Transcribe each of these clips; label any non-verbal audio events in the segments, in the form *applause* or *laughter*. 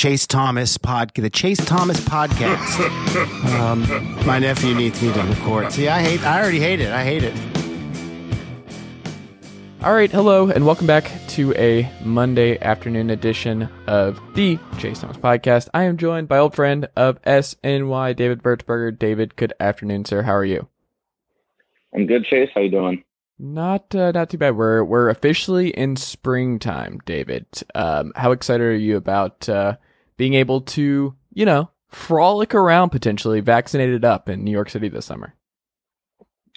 Chase Thomas pod, the Chase Thomas podcast. um, my nephew needs me to record. See, I hate. I already hate it. I hate it. All right, hello, and welcome back to a Monday afternoon edition of the Chase Thomas podcast. I am joined by old friend of SNY, David Vertsberger. David, good afternoon, sir. How are you? I'm good, Chase. How you doing? Not uh, not too bad. We're we're officially in springtime, David. Um, how excited are you about uh, being able to, you know, frolic around potentially vaccinated up in New York City this summer?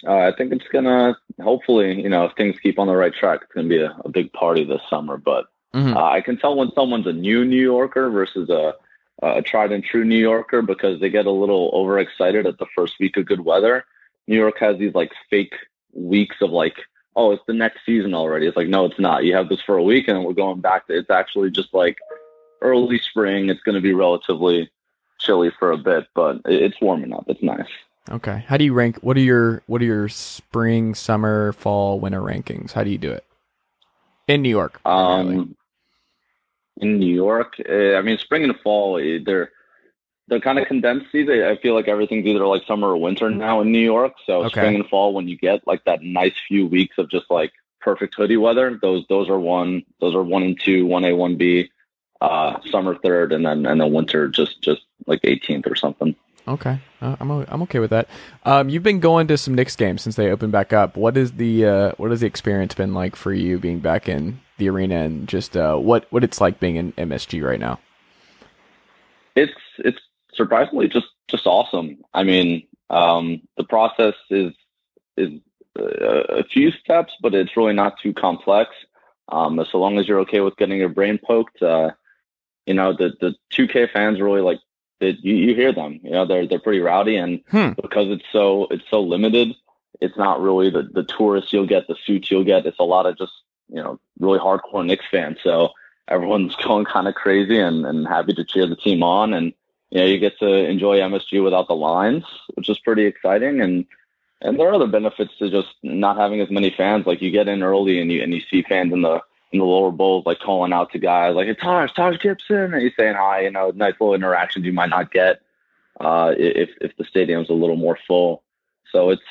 Uh, I think it's gonna hopefully, you know, if things keep on the right track, it's gonna be a, a big party this summer. But Mhm. uh, I can tell when someone's a new New Yorker versus a, a tried and true New Yorker because they get a little overexcited at the first week of good weather. New York has these like fake weeks of like, oh, it's the next season already. It's like, no, it's not. You have this for a week, and then we're going back to it's actually just like early spring. It's going to be relatively chilly for a bit, but it's warming up. It's nice. Okay. How do you rank? What are your what are your spring, summer, fall, winter rankings? How do you do it in New York? primarily? Um, in New York, uh, I mean, spring and fall, eh, they're they're kind of condensed season. I feel like everything's either like summer or winter now in New York. So Okay. spring and fall, when you get like that nice few weeks of just like perfect hoodie weather, those those are one those are one and two, one A, one B. Uh, summer third, and then and then winter just just like 18th or something. Okay, uh, I'm I'm okay with that. Um, you've been going to some Knicks games since they opened back up. What is the uh, what has the experience been like for you being back in the arena and just uh, what what it's like being in MSG right now? it's it's surprisingly just just awesome. I mean, um, the process is is uh, a few steps, but it's really not too complex. Um, so long as you're okay with getting your brain poked, uh, you know the the 2K fans really like that. You, you hear them, you know they're they're pretty rowdy, and Hmm. because it's so it's so limited, it's not really the the tourists you'll get, the suits you'll get. It's a lot of just you know really hardcore Knicks fans. So everyone's *laughs* going kind of crazy and, and happy to cheer the team on. And, you know, you get to enjoy MSG without the lines, which is pretty exciting. And, and there are other benefits to just not having as many fans. Like you get in early and you, and you see fans in the, in the lower bowls, like calling out to guys like, Hey, Taj, Taj Gibson. And he's saying hi, you know, nice little interactions you might not get, uh, if, if the stadium's a little more full. So it's,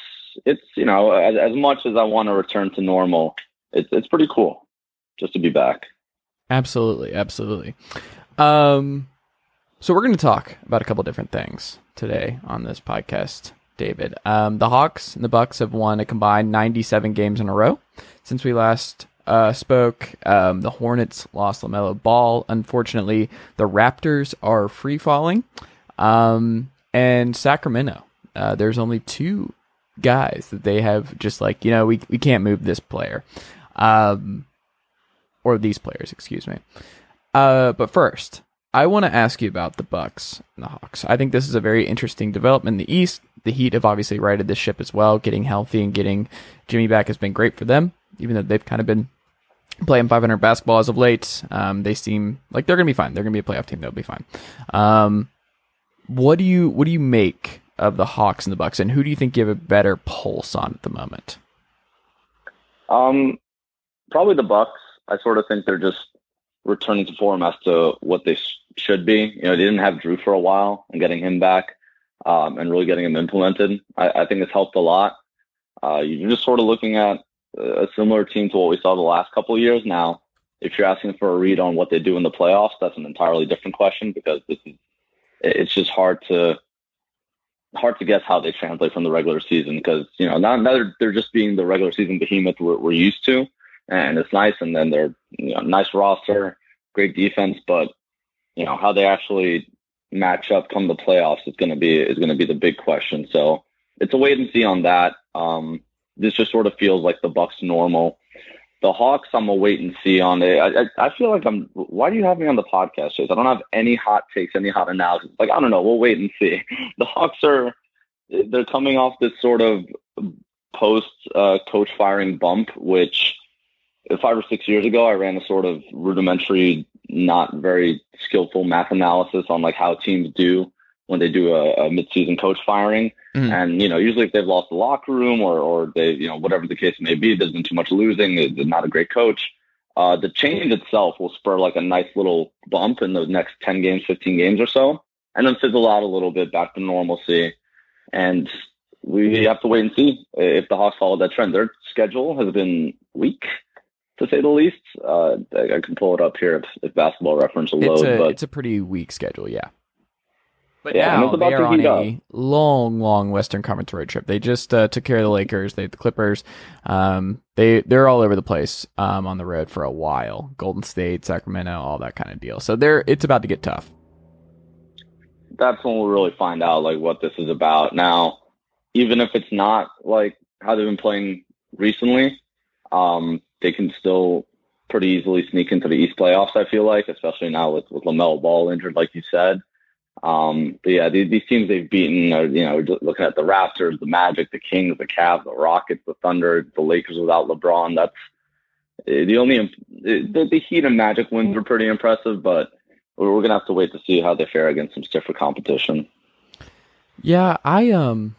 it's, you know, as, as much as I want to return to normal, it's, it's pretty cool just to be back. Absolutely, absolutely. Um, so we're going to talk about a couple different things today on this podcast, David. Um, the Hawks and the Bucks have won a combined 97 games in a row since we last uh, spoke. Um, the Hornets lost LaMelo Ball. Unfortunately, the Raptors are free falling. Um, and Sacramento, uh, there's only two guys that they have just like you know we we can't move this player. Um, or these players, excuse me. Uh, but first, I want to ask you about the Bucks and the Hawks. I think this is a very interesting development in the East. The Heat have obviously righted the ship as well. Getting healthy and getting Jimmy back has been great for them, even though they've kind of been playing 500 basketball as of late. Um, they seem like they're going to be fine. They're going to be a playoff team. They'll be fine. Um, what do you what do you make of the Hawks and the Bucks, and who do you think you have a better pulse on at the moment? Um, probably the Bucks. I sort of think they're just returning to form as to what they sh- should be. You know, they didn't have Jrue for a while, and getting him back um, and really getting him implemented, I, I think it's helped a lot. Uh, you're just sort of looking at a similar team to what we saw the last couple of years. Now, if you're asking for a read on what they do in the playoffs, that's an entirely different question because this is it's just hard to hard to guess how they translate from the regular season because you know now, now they're, they're just being the regular season behemoth we're, we're used to. And it's nice. And then they're you know nice roster great defense but you know how they actually match up come the playoffs is going to be is going to be the big question. So it's a wait and see on that. Um this just sort of feels like the bucks normal the Hawks, I'm a wait and see on it. I, I, I feel like I'm. Why do you have me on the podcast, Chase? I don't have any hot takes, any hot analysis. Like I don't know. We'll wait and see. *laughs* The Hawks are they're coming off this sort of post uh, coach firing bump, which five or six years ago I ran a sort of rudimentary, not very skillful math analysis on like how teams do when they do a, a midseason coach firing. Mhm. And, you know, usually if they've lost the locker room or, or they, you know, whatever the case may be, there's been too much losing, they- they're not a great coach. Uh, the change itself will spur like a nice little bump in the next 10 games, 15 games or so, and then fizzle out a little bit back to normalcy. And we have to wait and see if the Hawks follow that trend. Their schedule has been weak, to say the least. Uh, I I can pull it up here if, if basketball reference will It's load, a but it's a pretty weak schedule, yeah. But Yeah, now they are on a long, long Western Conference road trip. They just uh, took care of the Lakers. They had the Clippers. Um, they they're all over the place um, on the road for a while. Golden State, Sacramento, all that kind of deal. So they're it's about to get tough. that's when we'll really find out like what this is about. Now, even if it's not like how they've been playing recently, um, they can still pretty easily sneak into the East playoffs. I feel like, especially now with with LaMelo Ball injured, like you said. Um, but yeah, these, these teams they've beaten are you know looking at the Raptors, the Magic, the Kings, the Cavs, the Rockets, the Thunder, the Lakers without LeBron. That's eh, the only the, the Heat and Magic wins were pretty impressive, but we're, we're gonna have to wait to see how they fare against some stiffer competition. Yeah, I um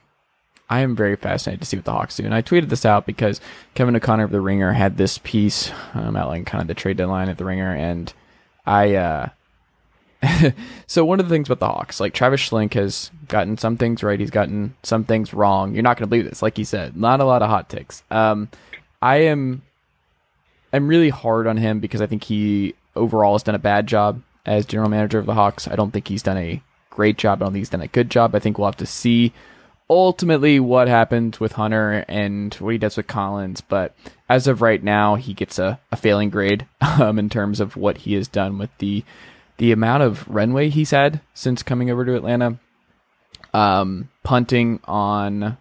I am very fascinated to see what the Hawks do. And I tweeted this out because Kevin O'Connor of the Ringer had this piece um, outlining kind of the trade deadline at the Ringer and I uh *laughs* so one of the things about the Hawks, like Travis Schlenk has gotten some things right, he's gotten some things wrong. You're not going to believe this, like he said. Not a lot of hot takes. Um, I am, I'm really hard on him because I think he overall has done a bad job as general manager of the Hawks. I don't think he's done a great job. I don't think he's done a good job. I think we'll have to see ultimately what happens with Hunter and what he does with Collins. But as of right now, he gets a, a failing grade *laughs* um, in terms of what he has done with the the amount of runway he's had since coming over to Atlanta. Um, punting on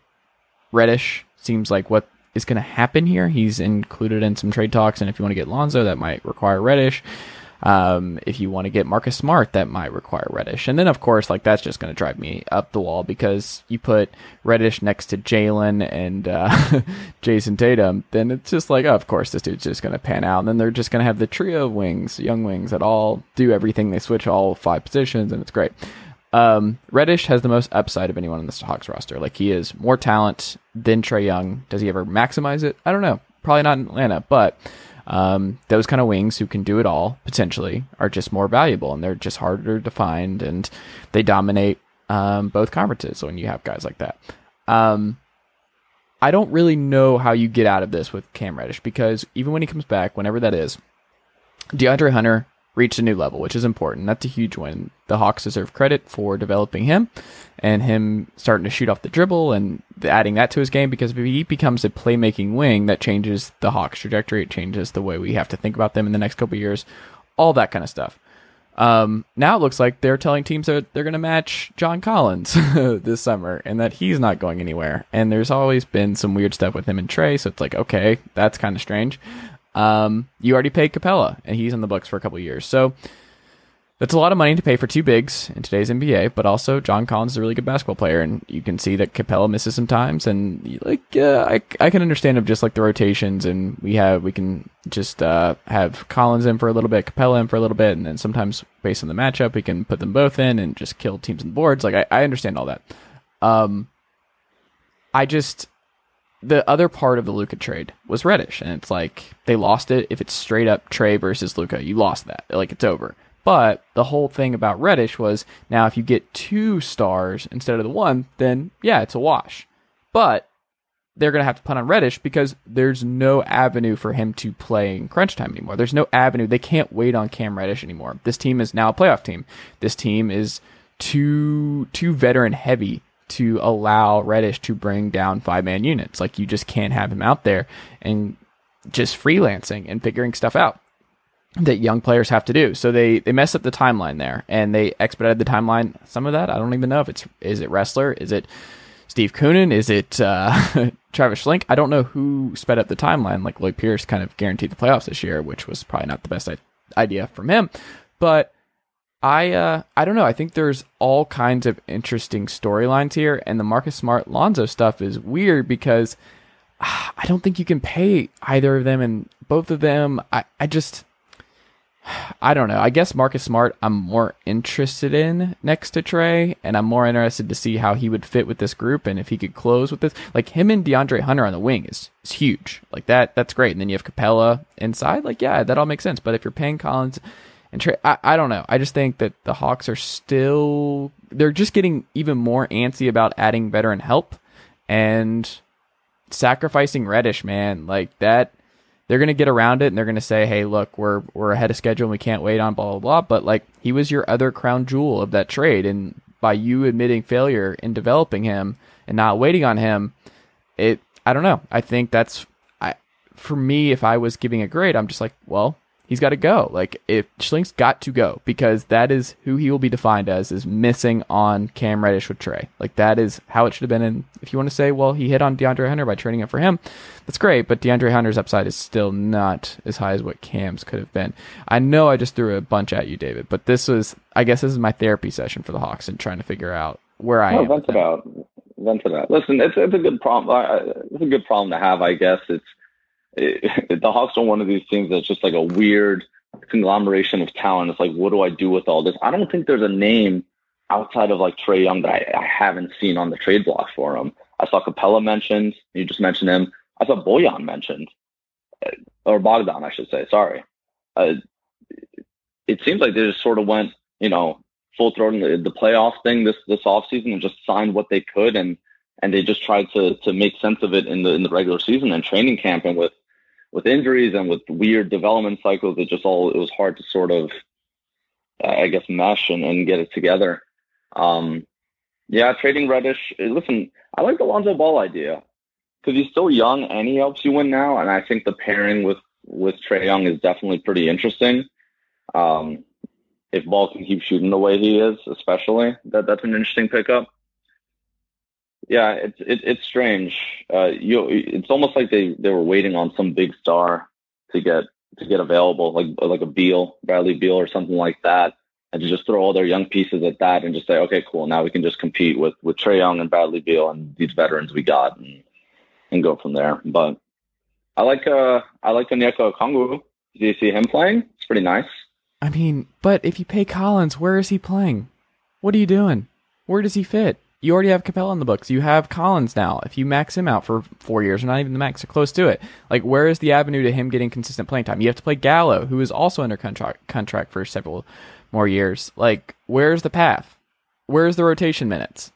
Reddish seems like what is going to happen here. He's included in some trade talks, and if you want to get Lonzo, that might require Reddish. Um, if you want to get Marcus Smart, that might require Reddish. And then, of course, like that's just going to drive me up the wall because you put Reddish next to Jalen and uh, *laughs* Jayson Tatum, then it's just like, oh, of course, this dude's just going to pan out. And then they're just going to have the trio of wings, young wings, that all do everything. They switch all five positions, and it's great. Um, Reddish has the most upside of anyone on this Hawks roster. Like he is more talent than Trae Young. Does he ever maximize it? I don't know. Probably not in Atlanta, but um, those kind of wings who can do it all potentially are just more valuable and they're just harder to find and they dominate um, both conferences when you have guys like that. Um, I don't really know how you get out of this with Cam Reddish because even when he comes back, whenever that is, DeAndre Hunter reached a new level, which is important. That's a huge win. The Hawks deserve credit for developing him and him starting to shoot off the dribble and adding that to his game because if he becomes a playmaking wing, that changes the Hawks' trajectory. It changes the way we have to think about them in the next couple years, all that kind of stuff. Um, now it looks like they're telling teams that they're going to match John Collins *laughs* this summer and that he's not going anywhere. And there's always been some weird stuff with him and Trae, so it's like, okay, that's kind of strange. Um, you already paid Capela, and he's on the books for a couple years. So that's a lot of money to pay for two bigs in today's NBA. But also, John Collins is a really good basketball player, and you can see that Capela misses some times. And like, uh, I I can understand of just like the rotations, and we have we can just uh, have Collins in for a little bit, Capela in for a little bit, and then sometimes based on the matchup, we can put them both in and just kill teams and boards. Like I, I understand all that. Um, I just the other part of the Luka trade was Reddish, and it's like they lost it. If it's straight up Trae versus Luka, you lost that. Like it's over. But the whole thing about Reddish was now if you get two stars instead of the one, then yeah, it's a wash. But they're going to have to punt on Reddish because there's no avenue for him to play in crunch time anymore. There's no avenue. They can't wait on Cam Reddish anymore. This team is now a playoff team. This team is too too veteran heavy to allow Reddish to bring down five man units. Like you just can't have him out there and just freelancing and figuring stuff out that young players have to do. So they they messed up the timeline there and they expedited the timeline. Some of that I don't even know if it's is it Ressler, is it Steve Koonin? Is it uh, *laughs* Travis Schlenk? I don't know who sped up the timeline. Like Lloyd Pierce kind of guaranteed the playoffs this year, which was probably not the best idea from him. But I uh, I don't know. I think there's all kinds of interesting storylines here, and the Marcus Smart Lonzo stuff is weird because ah, *sighs* I don't think you can pay either of them, and both of them. I I just *sighs* I don't know. I guess Marcus Smart, I'm more interested in next to Trae, and I'm more interested to see how he would fit with this group and if he could close with this. Like him and DeAndre Hunter on the wing is, is huge. Like that, that's great. And then you have Capela inside. Like, yeah, that all makes sense. But if you're paying Collins and Trae, I, I don't know. I just think that the Hawks are still, they're just getting even more antsy about adding veteran help and sacrificing Reddish, man. Like that they're going to get around it and they're going to say, "Hey, look, we're we're ahead of schedule and we can't wait on blah blah blah." But like he was your other crown jewel of that trade, and by you admitting failure in developing him and not waiting on him, it I don't know. I think that's I for me. If I was giving a grade, I'm just like, well, he's got to go. Like if Schlenk's got to go because that is who he will be defined as is missing on Cam Reddish with Trae. Like that is how it should have been. And if you want to say, well, he hit on DeAndre Hunter by trading it for him, that's great. But DeAndre Hunter's upside is still not as high as what Cam's could have been. I know I just threw a bunch at you, David, but this was, I guess, this is my therapy session for the Hawks and trying to figure out where I am. vent it out. Vent it out. Listen, it's it's a good problem. It's a good problem to have, I guess. It's it, *laughs* the Hawks are one of these teams that's just like a weird conglomeration of talent. It's like, what do I do with all this? I don't think there's a name outside of like Trae Young that I, I haven't seen on the trade block for him. I saw Capela mentioned. You just mentioned him. I saw Bojan mentioned, Uh, or Bogdan, I should say. Sorry. Uh, it seems like they just sort of went, you know, full throat in the, the playoff thing this this offseason and just signed what they could and and they just tried to to make sense of it in the in the regular season and training camp and with with injuries and with weird development cycles it just all it was hard to sort of uh, I guess mesh and, and get it together. Um yeah, trading Reddish. uh, Listen, I like the Lonzo Ball idea because he's still young and he helps you win now. And I think the pairing with with Trae Young is definitely pretty interesting. Um, if Ball can keep shooting the way he is, especially that that's an interesting pickup. Yeah, it's it, it's strange. Uh, you it's almost like they they were waiting on some big star to get to get available, like like a Beal, Bradley Beal, or something like that, and to just throw all their young pieces at that and just say, okay, cool, now we can just compete with with Trae Young and Bradley Beal and these veterans we got and and go from there. But I like uh I like Onyeka Okongwu. Do you see him playing? It's pretty nice. I mean, but if you pay Collins, where is he playing? What are you doing? Where does he fit? You already have Capela in the books. You have Collins now. If you max him out for four years, or not even the max, or close to it, like where is the avenue to him getting consistent playing time? You have to play Gallo, who is also under contract contract for several more years. Like, where's the path? Where's the rotation minutes?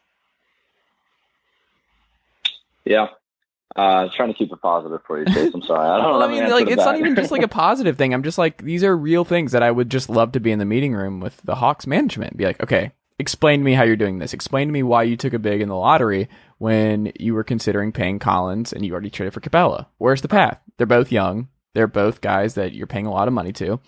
Yeah. Uh, trying to keep it positive for you, Chase. I'm sorry. I don't *laughs* know. I mean, like it's not even just like a *laughs* positive thing. I'm just like these are real things that I would just love to be in the meeting room with the Hawks management. Be like, okay, explain to me how you're doing this. Explain to me why you took a big in the lottery when you were considering paying Collins and you already traded for Capela. Where's the path? They're both young. They're both guys that you're paying a lot of money to.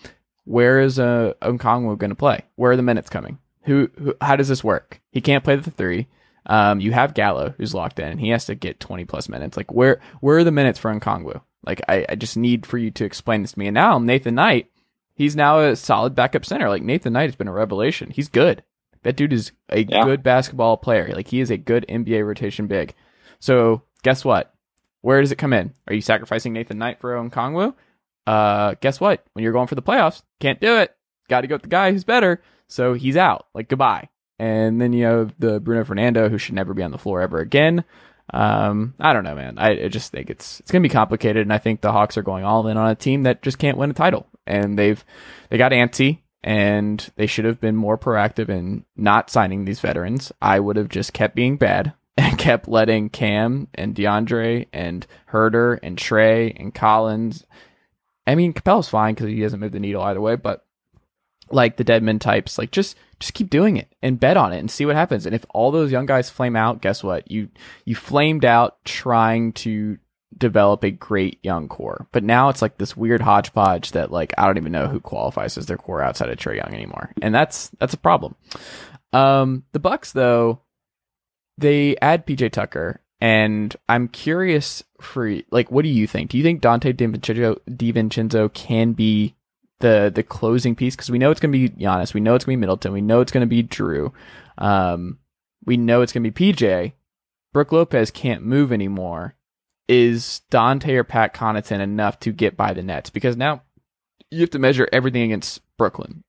Where is uh, Okongwu going to play? Where are the minutes coming? Who, who? How does this work? He can't play the three. Um, you have Gallo who's locked in, and he has to get 20 plus minutes. Like, where where are the minutes for Okongwu? Like, I, I just need for you to explain this to me. And now Nathan Knight, he's now a solid backup center. Like Nathan Knight has been a revelation. He's good. That dude is a Yeah. good basketball player. Like he is a good NBA rotation big. So guess what? Where does it come in? Are you sacrificing Nathan Knight for Okongwu? Uh, guess what? When you're going for the playoffs, can't do it. Got to go with the guy who's better. So he's out. Like goodbye. And then you have the Bruno Fernando who should never be on the floor ever again. Um, I don't know, man. I, I just think it's it's gonna be complicated, and I think the Hawks are going all in on a team that just can't win a title, and they've they got antsy, and they should have been more proactive in not signing these veterans. I would have just kept being bad *laughs* and kept letting Cam and DeAndre and Huerter and Trae and Collins. I mean, Capela's fine because he hasn't moved the needle either way, but like the Deadman types, like just just keep doing it and bet on it and see what happens. And if all those young guys flame out, guess what? You you flamed out trying to develop a great young core. But now it's like this weird hodgepodge that like I don't even know who qualifies as their core outside of Trae Young anymore. And that's that's a problem. Um the Bucks though they add PJ Tucker, and I'm curious for like, what do you think? Do you think Donte DiVincenzo, DiVincenzo can be the the closing piece? Because we know it's going to be Giannis, we know it's going to be Middleton, we know it's going to be Jrue, um, we know it's going to be PJ. Brook Lopez can't move anymore. Is Donte or Pat Connaughton enough to get by the Nets? Because now you have to measure everything against Brooklyn.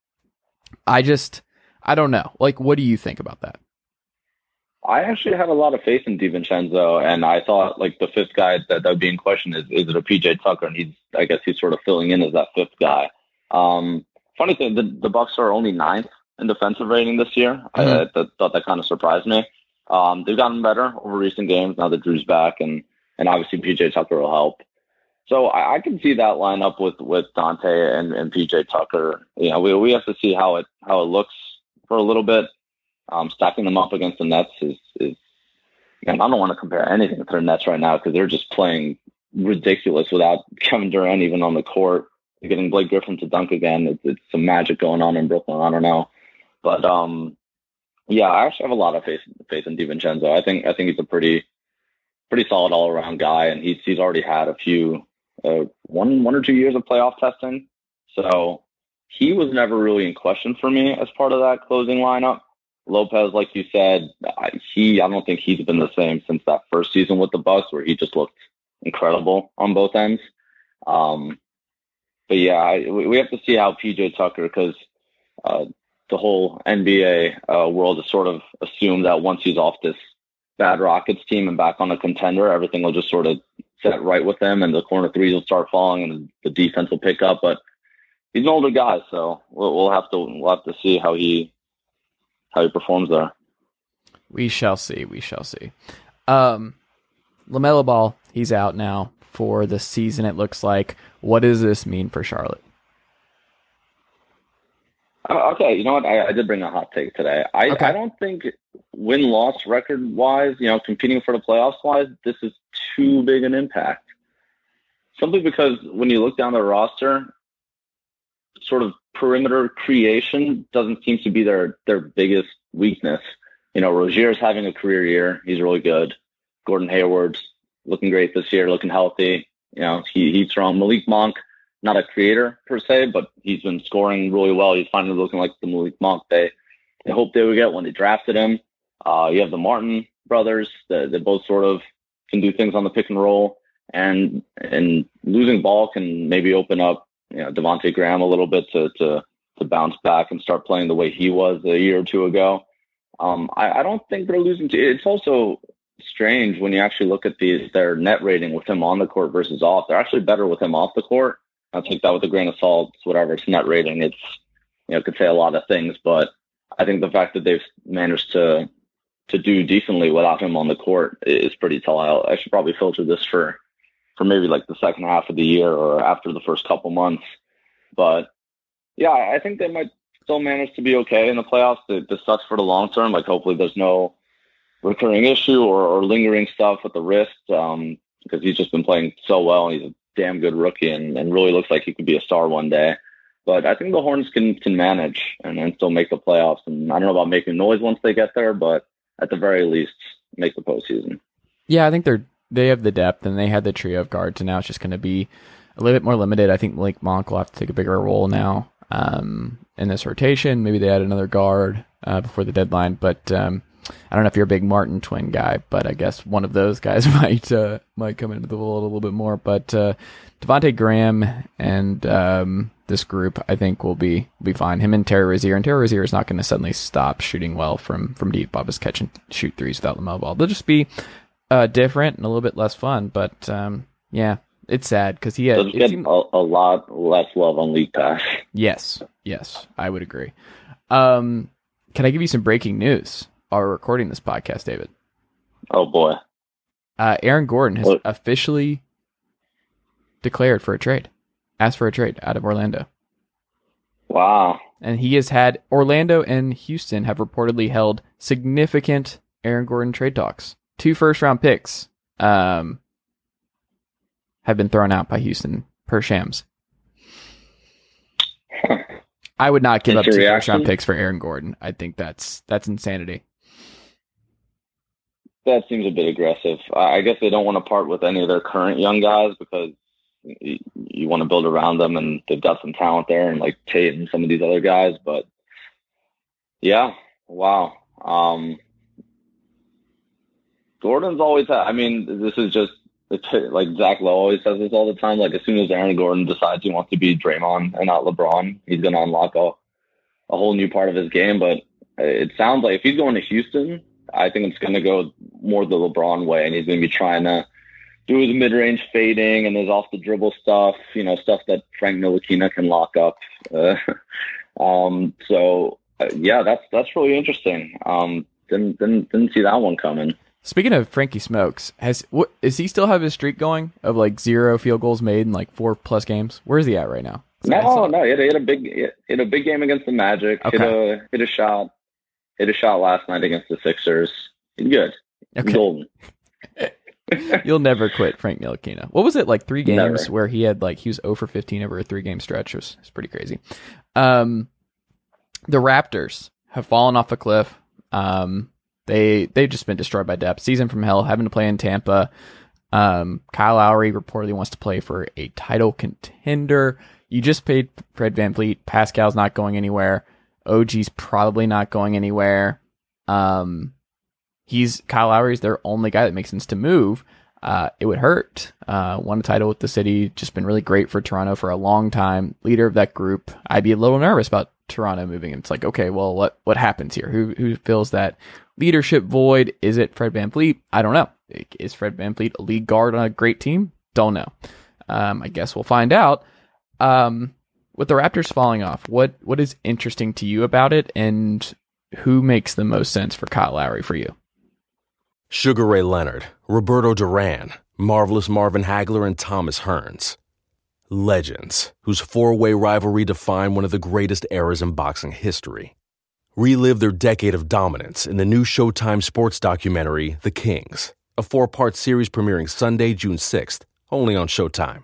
I just, I don't know. Like, what do you think about that? I actually have a lot of faith in DiVincenzo, and I thought like the fifth guy that, that would be in question is is it a PJ Tucker, and he's I guess he's sort of filling in as that fifth guy. Um, funny thing, the, the Bucks are only ninth in defensive rating this year. I, I th- thought that kind of surprised me. Um, they've gotten better over recent games now that Jrue's back, and and obviously PJ Tucker will help. So I, I can see that lineup with with Donte and, and PJ Tucker. You know, we we have to see how it how it looks for a little bit. Um, stacking them up against the Nets is is. Man, I don't want to compare anything to the Nets right now because they're just playing ridiculous without Kevin Durant even on the court. Getting Blake Griffin to dunk again, it's, it's some magic going on in Brooklyn. I don't know, but um, yeah, I actually have a lot of faith faith in DiVincenzo. I think I think he's a pretty pretty solid all around guy, and he's he's already had a few uh, one one or two years of playoff testing, so he was never really in question for me as part of that closing lineup. Lopez, like you said, he I don't think he's been the same since that first season with the Bucks, where he just looked incredible on both ends. Um, but yeah, I, we have to see how PJ Tucker because uh, the whole NBA uh, world has sort of assumed that once he's off this bad Rockets team and back on a contender, everything will just sort of set right with them, and the corner threes will start falling, and the defense will pick up. But he's an older guy, so we'll, we'll have to we'll have to see how he how he performs there. We shall see. We shall see. Um, LaMelo Ball, he's out now for the season. It looks like. What does this mean for Charlotte? Uh, okay, you know what? I, I, did bring a hot take today. I, okay. I don't think win loss record wise, you know, competing for the playoffs wise, this is too big an impact. Simply because when you look down the roster, sort of perimeter creation doesn't seem to be their their biggest weakness. You know, Rozier's having a career year; he's really good. Gordon Hayward's looking great this year, looking healthy. You know, he, he's strong. Malik Monk, not a creator per se, but he's been scoring really well. He's finally looking like the Malik Monk they they hoped they would get when they drafted him. Uh, you have the Martin brothers that, both sort of can do things on the pick and roll, and and losing ball can maybe open up you know Devonte Graham a little bit to to to bounce back and start playing the way he was a year or two ago. Um, I, I don't think they're losing. To, it's also strange when you actually look at these their net rating with him on the court versus off. They're actually better with him off the court. I'll take that with a grain of salt. Whatever it's net rating, it's you know could say a lot of things, but I think the fact that they've managed to to do decently without him on the court is pretty tell. I should probably filter this for for maybe like the second half of the year or after the first couple months. But yeah, I think they might still manage to be okay in the playoffs. This sucks for the long term. Like hopefully there's no recurring issue or, or lingering stuff with the wrist um, because he's just been playing so well and he's a damn good rookie and, and really looks like he could be a star one day. But I think the Hornets can can manage and, and still make the playoffs. And I don't know about making noise once they get there, but at the very least, make the postseason. Yeah, I think they're they have the depth and they had the trio of guards, and now it's just going to be a little bit more limited. I think Malik Monk will have to take a bigger role now um, in this rotation. Maybe they add another guard uh, before the deadline, but um, I don't know if you're a big Martin twin guy, but I guess one of those guys *laughs* might uh, might come into the world a little bit more. But uh, Devonte Graham and um, this group, I think, will be be fine. Him and Terry Rozier, and Terry Rozier is not going to suddenly stop shooting well from from deep. Bob is catching shoot threes without the ball. They'll just be uh, different and a little bit less fun. But um, yeah, it's sad because he had get seemed, a, a, lot less love on League Pass. Yes, yes, I would agree. Um, can I give you some breaking news? We're recording this podcast, David. Oh boy. Uh, Aaron Gordon has what? officially declared for a trade, asked for a trade out of Orlando. Wow. And he has had Orlando and Houston have reportedly held significant Aaron Gordon trade talks. Two first round picks um, have been thrown out by Houston per Shams. *laughs* I would not give up two first round picks for Aaron Gordon. I think that's that's insanity. That seems a bit aggressive. I guess they don't want to part with any of their current young guys because you, want to build around them, and they've got some talent there, and like Tate and some of these other guys. But yeah, wow. Um, Gordon's always had. I mean, this is just like Zach Lowe always says this all the time. Like as soon as Aaron Gordon decides he wants to be Draymond and not LeBron, he's going to unlock a a whole new part of his game. But it sounds like if he's going to Houston, I think it's going to go more the LeBron way, and he's going to be trying to do his mid range fading and his off the dribble stuff. You know, stuff that Frank Ntilikina can lock up. Uh, *laughs* um, so uh, yeah, that's that's really interesting. Um, didn't didn't didn't see that one coming. Speaking of Frankie Smokes, has what is he still have his streak going of like zero field goals made in like four plus games? Where is he at right now? No, no, he had, he had a big he had a big game against the Magic. Hit Okay. a hit a shot, hit a shot last night against the Sixers. Good. Okay. golden. *laughs* You'll never quit Frank Ntilikina. What was it like three games Never. where he had like he was 0 for 15 over a three game stretch? It was, it was pretty crazy. Um, the Raptors have fallen off a cliff. Um, they they've just been destroyed by depth. Season from hell, having to play in Tampa. Um, Kyle Lowry reportedly wants to play for a title contender. You just paid Fred VanVleet. Pascal's not going anywhere. OG's probably not going anywhere. Um, he's Kyle Lowry's their only guy that makes sense to move. Uh, it would hurt. Uh, won a title with the city, just been really great for Toronto for a long time. Leader of that group. I'd be a little nervous about Toronto moving. It's like, okay, well, what what happens here? Who who fills that leadership void? Is it Fred VanVleet? I don't know. Is Fred VanVleet a lead guard on a great team? Don't know. Um, I guess we'll find out. Um, with the Raptors falling off, what what is interesting to you about it, and who makes the most sense for Kyle Lowry for you? Sugar Ray Leonard, Roberto Duran, Marvelous Marvin Hagler, and Thomas Hearns. Legends, whose four way rivalry defined one of the greatest eras in boxing history. Relive their decade of dominance in the new Showtime sports documentary, The Kings, a four part series premiering Sunday, June 6th, only on Showtime.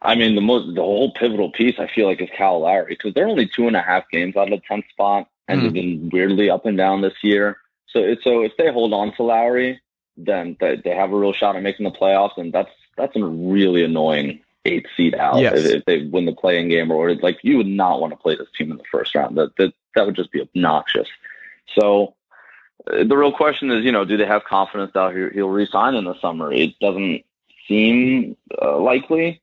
I mean, the most the whole pivotal piece I feel like is Kyle Lowry because they're only two and a half games out of the tenth spot, and Mm. they've been weirdly up and down this year. So it's so if they hold on to Lowry, then they, they have a real shot at making the playoffs, and that's that's a really annoying eight seed out Yes. if, if they win the playing game or like you would not want to play this team in the first round. That that that would just be obnoxious. So uh, the real question is, you know, do they have confidence that he'll, he'll resign in the summer? It doesn't seem uh, likely.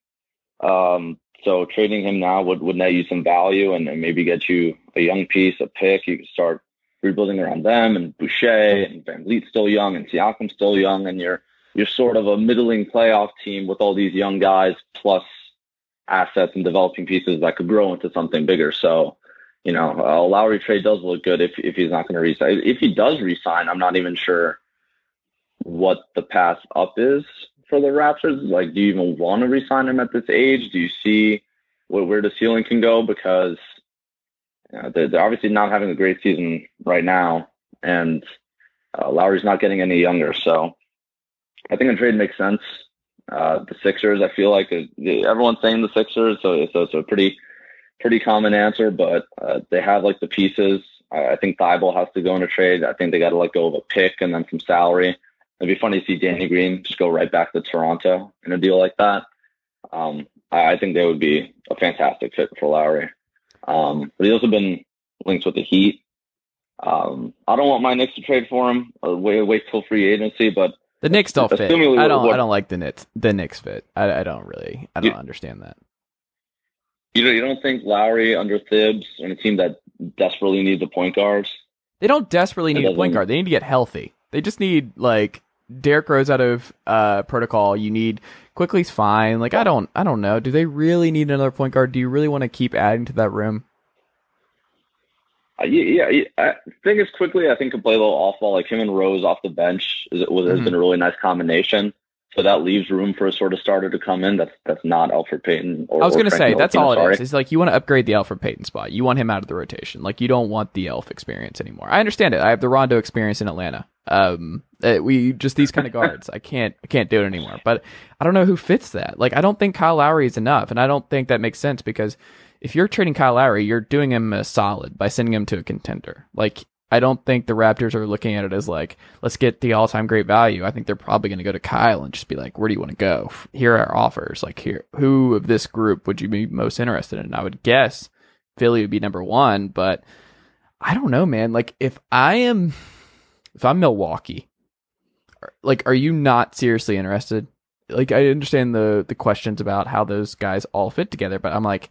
Um, so trading him now would, would net you some value and, and maybe get you a young piece, a pick. You can start rebuilding around them and Boucher and VanVleet's still young and Siakam's still young and you're you're sort of a middling playoff team with all these young guys plus assets and developing pieces that could grow into something bigger. So, you know, a Lowry trade does look good if if he's not going to resign. If he does resign, I'm not even sure what the path up is for the Raptors. Like, do you even want to resign him at this age? Do you see where, where the ceiling can go? Because you know, they're, they're obviously not having a great season right now, and uh, Lowry's not getting any younger. So I think a trade makes sense. Uh, the Sixers, I feel like uh, everyone's saying the Sixers, so, so it's a pretty pretty common answer, but uh, they have like the pieces. I, I think Thybulle has to go in a trade. I think they got to let go of a pick and then some salary. It'd be funny to see Danny Green just go right back to Toronto in a deal like that. Um, I, I think they would be a fantastic fit for Lowry. Um, but he's also been linked with the Heat. Um, I don't want my Knicks to trade for him. I'll wait, wait till free agency, but The Knicks don't fit. I don't. what- I don't like the Knicks. The Knicks fit. I, I don't really. I don't You- understand that. you don't, you don't think Lowry under Thibs on a team that desperately needs a point guard? They don't desperately need a point guard. They need to get healthy. They just need like Derrick Rose out of uh, protocol. You need Quickley's fine. Like I don't. I don't know. Do they really need another point guard? Do you really want to keep adding to that room? Uh, yeah, yeah, I think it's Quickley. I think can play a little off ball, like him and Rose off the bench. Is, was, has Mhm. been a really nice combination. So that leaves room for a sort of starter to come in. That's that's not Elfrid Payton. Or, I was going to say that's all it sorry. is. It's like you want to upgrade the Elfrid Payton spot. You want him out of the rotation. Like you don't want the Elf experience anymore. I understand it. I have the Rondo experience in Atlanta. Um, uh, we just these kind of guards. I can't I can't do it anymore. But I don't know who fits that. Like I don't think Kyle Lowry is enough, and I don't think that makes sense because if you're trading Kyle Lowry, you're doing him a solid by sending him to a contender. Like I don't think the Raptors are looking at it as like, let's get the all time great value. I think they're probably going to go to Kyle and just be like, where do you want to go? Here are our offers. Like, here, who of this group would you be most interested in? I would guess Philly would be number one, but I don't know, man. Like, if I am, if I'm Milwaukee, like, are you not seriously interested? Like, I understand the the questions about how those guys all fit together, but I'm like,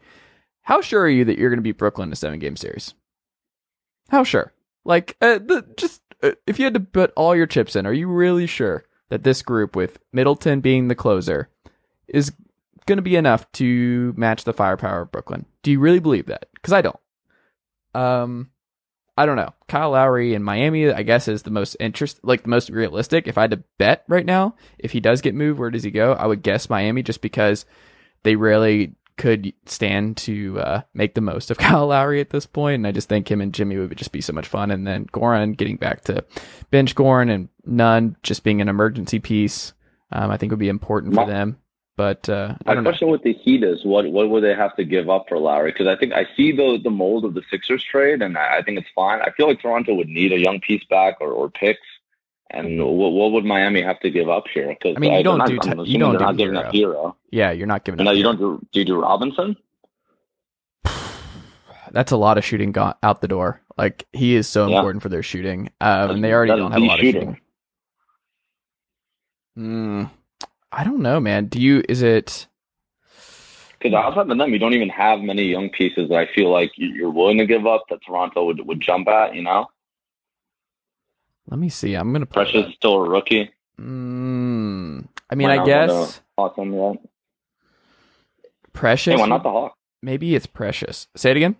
how sure are you that you're going to beat Brooklyn in a seven game series? How sure? Like, uh, the, just uh, if you had to put all your chips in, are you really sure that this group, with Middleton being the closer, is going to be enough to match the firepower of Brooklyn? Do you really believe that? Because I don't. Um, I don't know. Kyle Lowry in Miami, I guess, is the most interest, like the most realistic. If I had to bet right now, if he does get moved, where does he go? I would guess Miami, just because they really could stand to uh, make the most of *laughs* Kyle Lowry at this point, and I just think him and Jimmy would just be so much fun. And then Goran getting back to bench Goran and Nunn just being an emergency piece, um, I think would be important for them. But uh, I My don't know. question with the Heat is what what would they have to give up for Lowry? Because I think I see the the mold of the Sixers trade, and I I think it's fine. I feel like Toronto would need a young piece back or, or picks. And what, what would Miami have to give up here? Because I mean, you don't do I'm t- you don't do not giving Herro. up Herro. Yeah, you're not giving No, you Herro. don't do. Do you do Robinson? That's a lot of shooting go- out the door. Like he is so Yeah. important for their shooting, um, and they already don't have a lot shooter. of shooting. Hmm. I don't know, man. Do you? Is it? Because outside of them, you don't even have many young pieces that I feel like you- you're willing to give up that Toronto would, would jump at. You know, Let me see. I'm gonna. Precious is still a rookie. Hmm. I mean, Why I guess Awesome, yeah. Precious. Hey, why not the Hawks? Maybe it's Precious. Say it again.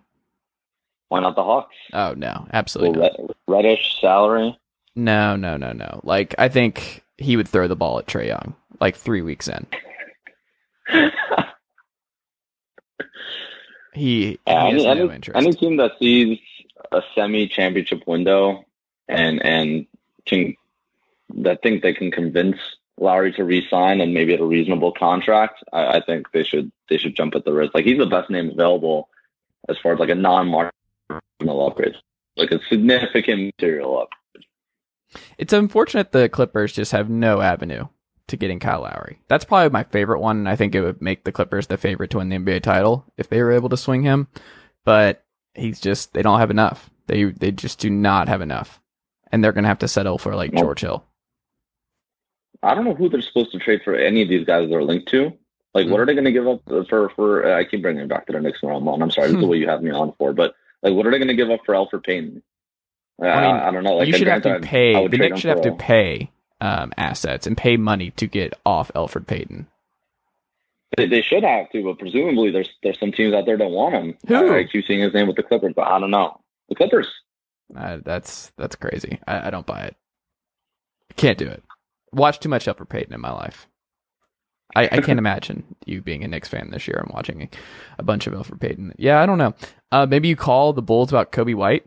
Why not the Hawks? Oh no, absolutely not. Reddish salary. No, no, no, no. Like I think he would throw the ball at Trae Young like three weeks in. *laughs* He, he Yeah, has any, no any, interest. any team that sees a semi-championship window and and can that think they can convince Lowry to re-sign and maybe at a reasonable contract, I, I think they should they should jump at the risk. Like he's the best name available as far as like a non-marginal upgrade, like a significant material up. It's unfortunate the Clippers just have no avenue to getting Kyle Lowry. That's probably my favorite one, and I think it would make the Clippers the favorite to win the NBA title if they were able to swing him. But he's just they don't have enough. They they just do not have enough, and they're gonna have to settle for like Nope. George Hill. I don't know who they're supposed to trade for any of these guys they're linked to. Like, Hmm. what are they going to give up for? For uh, I keep bringing it back to the Knicks when I'm on. I'm sorry, this is the way you have me on for. But like, what are they going to give up for Elfrid Payton? I, I mean, I, don't know. Like, you should have to pay. The Knicks should have to pay um, assets and pay money to get off Elfrid Payton. They, they should have to, but presumably there's there's some teams out there that want him. Who? I keep seeing his name with the Clippers, but I don't know. The Clippers. Uh, that's that's crazy. I, I don't buy it. Can't do it. Watch too much Elfrid Payton in my life. I, I can't *laughs* imagine you being a Knicks fan this year and watching a, a bunch of Elfrid Payton. Yeah, I don't know. Uh, maybe you call the Bulls about Coby White.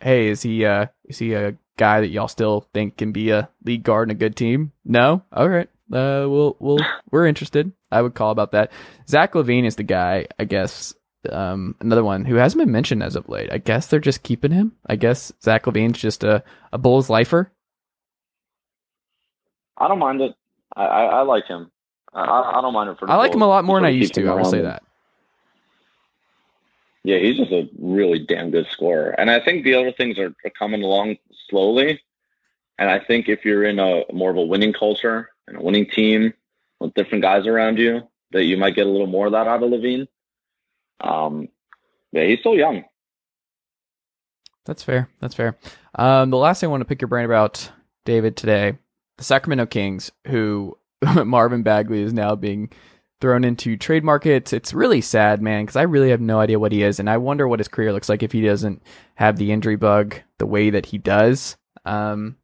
Hey, is he uh is he a guy that y'all still think can be a lead guard and a good team? No. All right. Uh, we'll we'll we're interested. I would call about that. Zach LaVine is the guy. I guess. Um, another one who hasn't been mentioned as of late. I guess they're just keeping him. I guess Zach LaVine's just a a Bulls lifer. I don't mind it. I, I, I like him. I, I don't mind him for. The I like him a lot more than I used to. I will say that. Yeah, he's just a really damn good scorer. And I think the other things are, are coming along slowly. And I think if you're in a more of a winning culture and a winning team with different guys around you, that you might get a little more of that out of LaVine. Um, yeah, he's still young. That's fair. That's fair. Um, the last thing I want to pick your brain about, David, today, the Sacramento Kings, who *laughs* Marvin Bagley is now being thrown into trade markets. It's really sad, man, because I really have no idea what he is, and I wonder what his career looks like if he doesn't have the injury bug the way that he does. Um,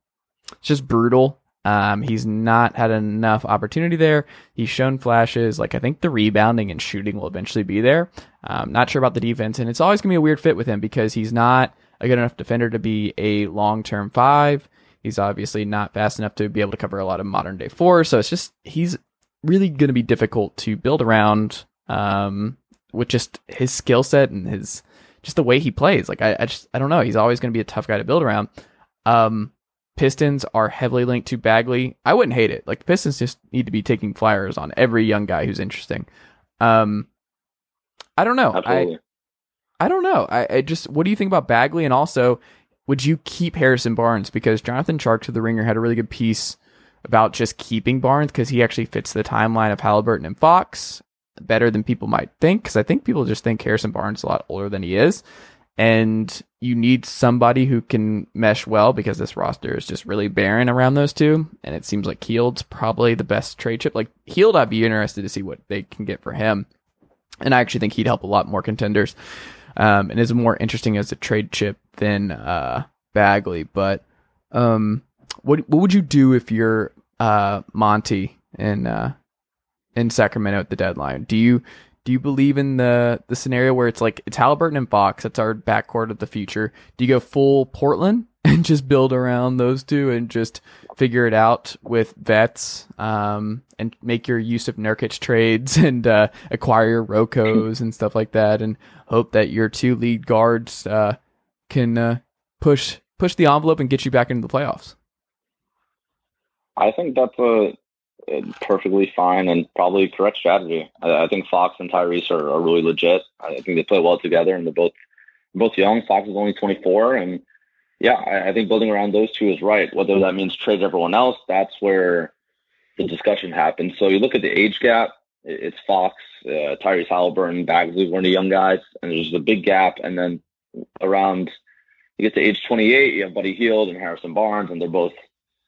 it's just brutal. Um, he's not had enough opportunity there. He's shown flashes. Like I think the rebounding and shooting will eventually be there. Um, not sure about the defense, and it's always gonna be a weird fit with him because he's not a good enough defender to be a long term five. He's obviously not fast enough to be able to cover a lot of modern day four. So it's just he's really going to be difficult to build around um, with just his skill set and his just the way he plays. Like I, I just I don't know. He's always going to be a tough guy to build around. Um, Pistons are heavily linked to Bagley. I wouldn't hate it. Like the Pistons just need to be taking flyers on every young guy who's interesting. Um, I don't know. Absolutely. I I don't know. I, I just what do you think about Bagley? And also, would you keep Harrison Barnes because Jonathan Tjarks to the Ringer had a really good piece about just keeping Barnes because he actually fits the timeline of Haliburton and Fox better than people might think. Because I think people just think Harrison Barnes is a lot older than he is and you need somebody who can mesh well because this roster is just really barren around those two. And it seems like Hield's probably the best trade chip. Like Hield, I'd be interested to see what they can get for him. And I actually think he'd help a lot more contenders. Um, and is more interesting as a trade chip than uh, Bagley. But um, what what would you do if you're uh, Monty in uh, in Sacramento at the deadline? Do you do you believe in the the scenario where it's like it's Haliburton and Fox? That's our backcourt of the future. Do you go full Portland *laughs* and just build around those two and just figure it out with vets um, and make your use of Nurkic trades *laughs* and uh, acquire your Rocos and stuff like that, and hope that your two lead guards uh, can uh, push push the envelope and get you back into the playoffs? I think that's a perfectly fine and probably correct strategy. I, I think Fox and Tyrese are, are, really legit. I think they play well together, and they're both both young. Fox is only 24, and yeah, I, I think building around those two is right. Whether that means trade everyone else, that's where the discussion happens. So you look at the age gap. It's Fox, uh, Tyrese Haliburton, Bagley, one of the young guys, and there's a big gap. And then around you get to age 28, you have Buddy Hield and Harrison Barnes, and they're both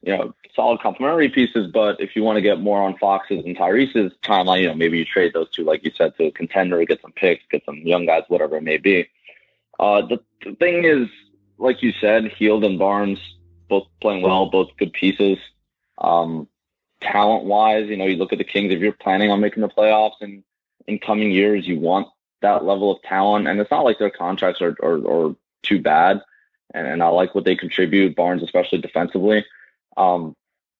you know, solid complementary pieces. But if you want to get more on Fox's and Tyrese's timeline, you know, maybe you trade those two, like you said, to a contender, get some picks, get some young guys, whatever it may be. Uh, the, the thing is, like you said, Hield and Barnes both playing well, both good pieces. Um, talent wise, you know, you look at the Kings. If you're planning on making the playoffs in in coming years, you want that level of talent. And it's not like their contracts are are, are too bad. And, and I like what they contribute, Barnes especially defensively. Um,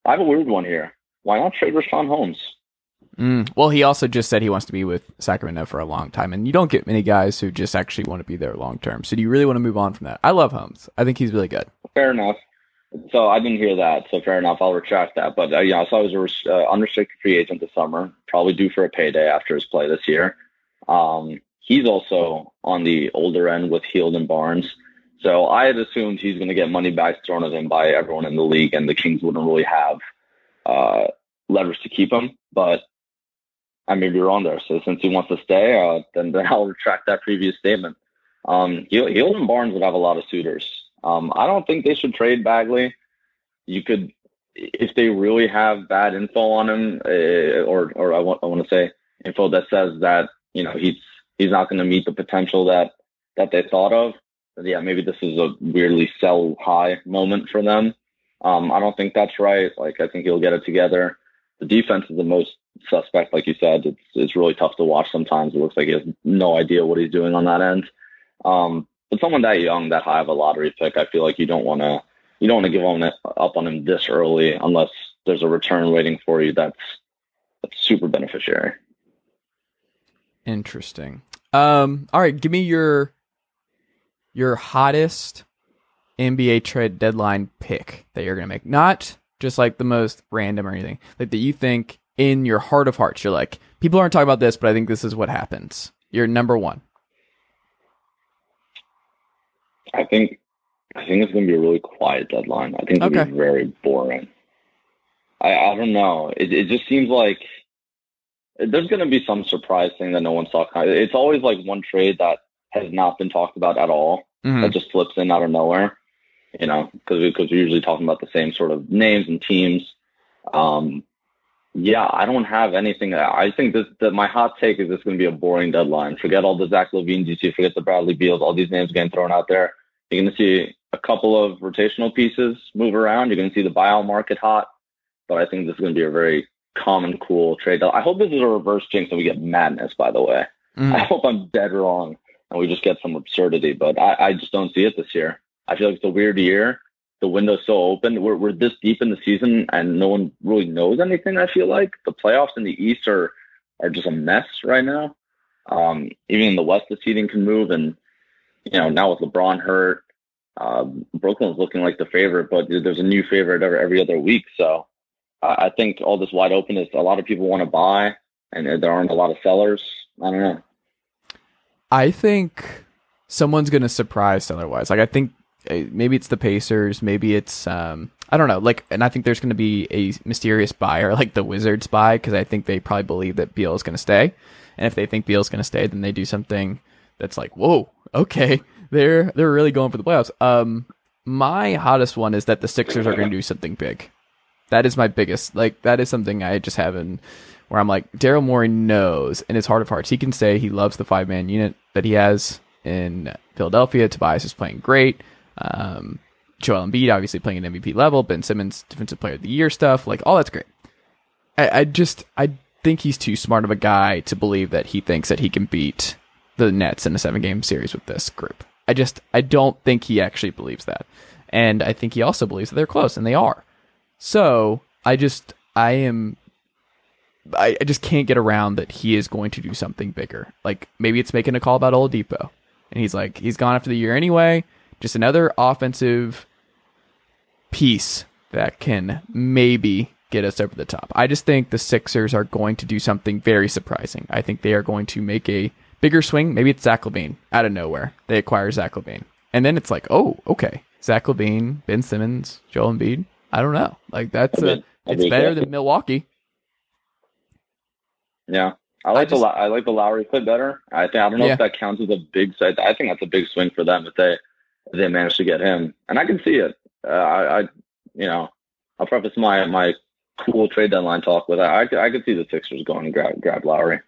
I have a weird one here. Why not trade Richaun Holmes? Mm, well, he also just said he wants to be with Sacramento for a long time, and you don't get many guys who just actually want to be there long term. So, do you really want to move on from that? I love Holmes. I think he's really good. Fair enough. So I didn't hear that. So fair enough. I'll retract that. But uh, yeah, so I was a uh, unrestricted free agent this summer. Probably due for a payday after his play this year. Um, he's also on the older end with Hield and Barnes. So I had assumed he's going to get money back thrown at him by everyone in the league, and the Kings wouldn't really have uh, to keep him. But I be wrong there. So since he wants to stay, uh, then, then I'll retract that previous statement. Um, Hield and Barnes would have a lot of suitors. Um, I don't think they should trade Bagley. You could, if they really have bad info on him, uh, or or I want I want to say info that says that you know he's he's not going to meet the potential that that they thought of yeah, maybe this is a weirdly sell high moment for them. Um, I don't think that's right. Like, I think he'll get it together. The defense is the most suspect, like you said. It's it's really tough to watch sometimes. It looks like he has no idea what he's doing on that end. Um, but someone that young, that high of a lottery pick, I feel like you don't want to you don't want to give on it, up on him this early unless there's a return waiting for you. That's that's super beneficiary. Interesting. Um, all right, give me your your hottest NBA trade deadline pick that you're going to make. Not just like the most random or anything. Like that you think in your heart of hearts, you're like, people aren't talking about this, but I think this is what happens. You're number one. I think I think it's going to be a really quiet deadline. I think it's okay. be very boring. I, I don't know. It, it just seems like there's going to be some surprise thing that no one saw. It's always like one trade that has not been talked about at all. Mm-hmm. That just slips in out of nowhere, you know, because because we're usually talking about the same sort of names and teams. Um, Yeah, I don't have anything. I think this that my hot take is this going to be a boring deadline. Forget all the Zach LaVine see, forget the Bradley Beals, all these names getting thrown out there. You're going to see a couple of rotational pieces move around. You're going to see the buyout market hot, but I think this is going to be a very common, cool trade. I hope this is a reverse jinx and we get madness. By the way, mm. *laughs* I hope I'm dead wrong and we just get some absurdity, but I, I just don't see it this year. I feel like it's a weird year the window's so open. We're we're this deep in the season and no one really knows anything. I feel like the playoffs in the East are are just a mess right now. Um, even in the West, the seeding can move, and you know now with LeBron hurt, uh, Brooklyn's looking like the favorite, but there's a new favorite every every other week. So I think all this wide open is a lot of people want to buy, and there aren't a lot of sellers. I don't know. I think someone's going to surprise seller wise. Like I think maybe it's the Pacers, maybe it's um, I don't know. Like, and I think there's going to be a mysterious buyer, like the Wizards buy, because I think they probably believe that Beal is going to stay, and if they think Beal is going to stay, then they do something that's like, whoa, okay, they're they're really going for the playoffs. Um, my hottest one is that the Sixers are going to do something big. That is my biggest. Like, that is something I just haven't. Where I'm like, Daryl Morey knows in his heart of hearts, he can say he loves the five man unit that he has in Philadelphia. Tobias is playing great. Um, Joel Embiid obviously playing at MVP level, Ben Simmons defensive player of the year stuff, like all that's great. I, I just I think he's too smart of a guy to believe that he thinks that he can beat the Nets in a seven game series with this group. I just I don't think he actually believes that. And I think he also believes that they're close and they are. So I just I am I, I just can't get around that he is going to do something bigger. Like maybe it's making a call about Oladipo. And he's like, he's gone after the year anyway just another offensive piece that can maybe get us over the top. I just think the Sixers are going to do something very surprising. I think they are going to make a bigger swing. Maybe it's Zach LaVine out of nowhere. They acquire Zach LaVine. And then it's like, oh, okay. Zach LaVine, Ben Simmons, Joel Embiid. I don't know. Like that's a, it's better than Milwaukee. Yeah. I like I just, the I like the Lowry fit better. I think I don't know yeah. if that counts as a big side. I think that's a big swing for them if they they managed to get him, and I can see it. Uh, I, I, you know, I'll preface my my cool trade deadline talk with I, I, could see the Sixers going and grab grab Lowry.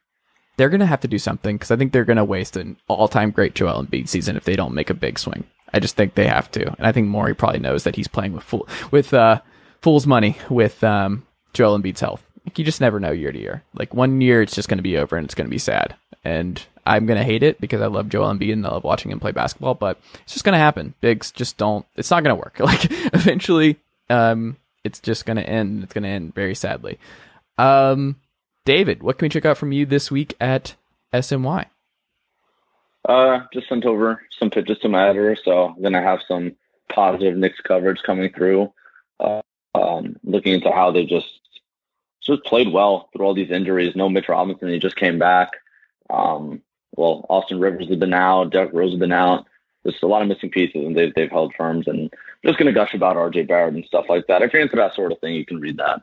They're gonna have to do something because I think they're gonna waste an all time great Joel Embiid season if they don't make a big swing. I just think they have to, and I think Morey probably knows that he's playing with fool with uh, fool's money with um, Joel Embiid's health. You just never know year to year. Like one year, it's just going to be over and it's going to be sad. And I'm gonna hate it because I love Joel Embiid and I love watching him play basketball, but it's just gonna happen. Bigs just don't. It's not gonna work. *laughs* Like eventually, um, it's just gonna end. It's gonna end very sadly. Um, David, what can we check out from you this week at SNY? Uh, just sent over some pitches to my editor, so I'm gonna have some positive Knicks coverage coming through. Uh, um, looking into how they just just played well through all these injuries. No Mitch Robinson, he just came back. Um, well, Austin Rivers has been out, Derrick Rose has been out. There's a lot of missing pieces, and they've they've held firms. And I'm just going to gush about R.J. Barrett and stuff like that. If you're into that sort of thing, you can read that.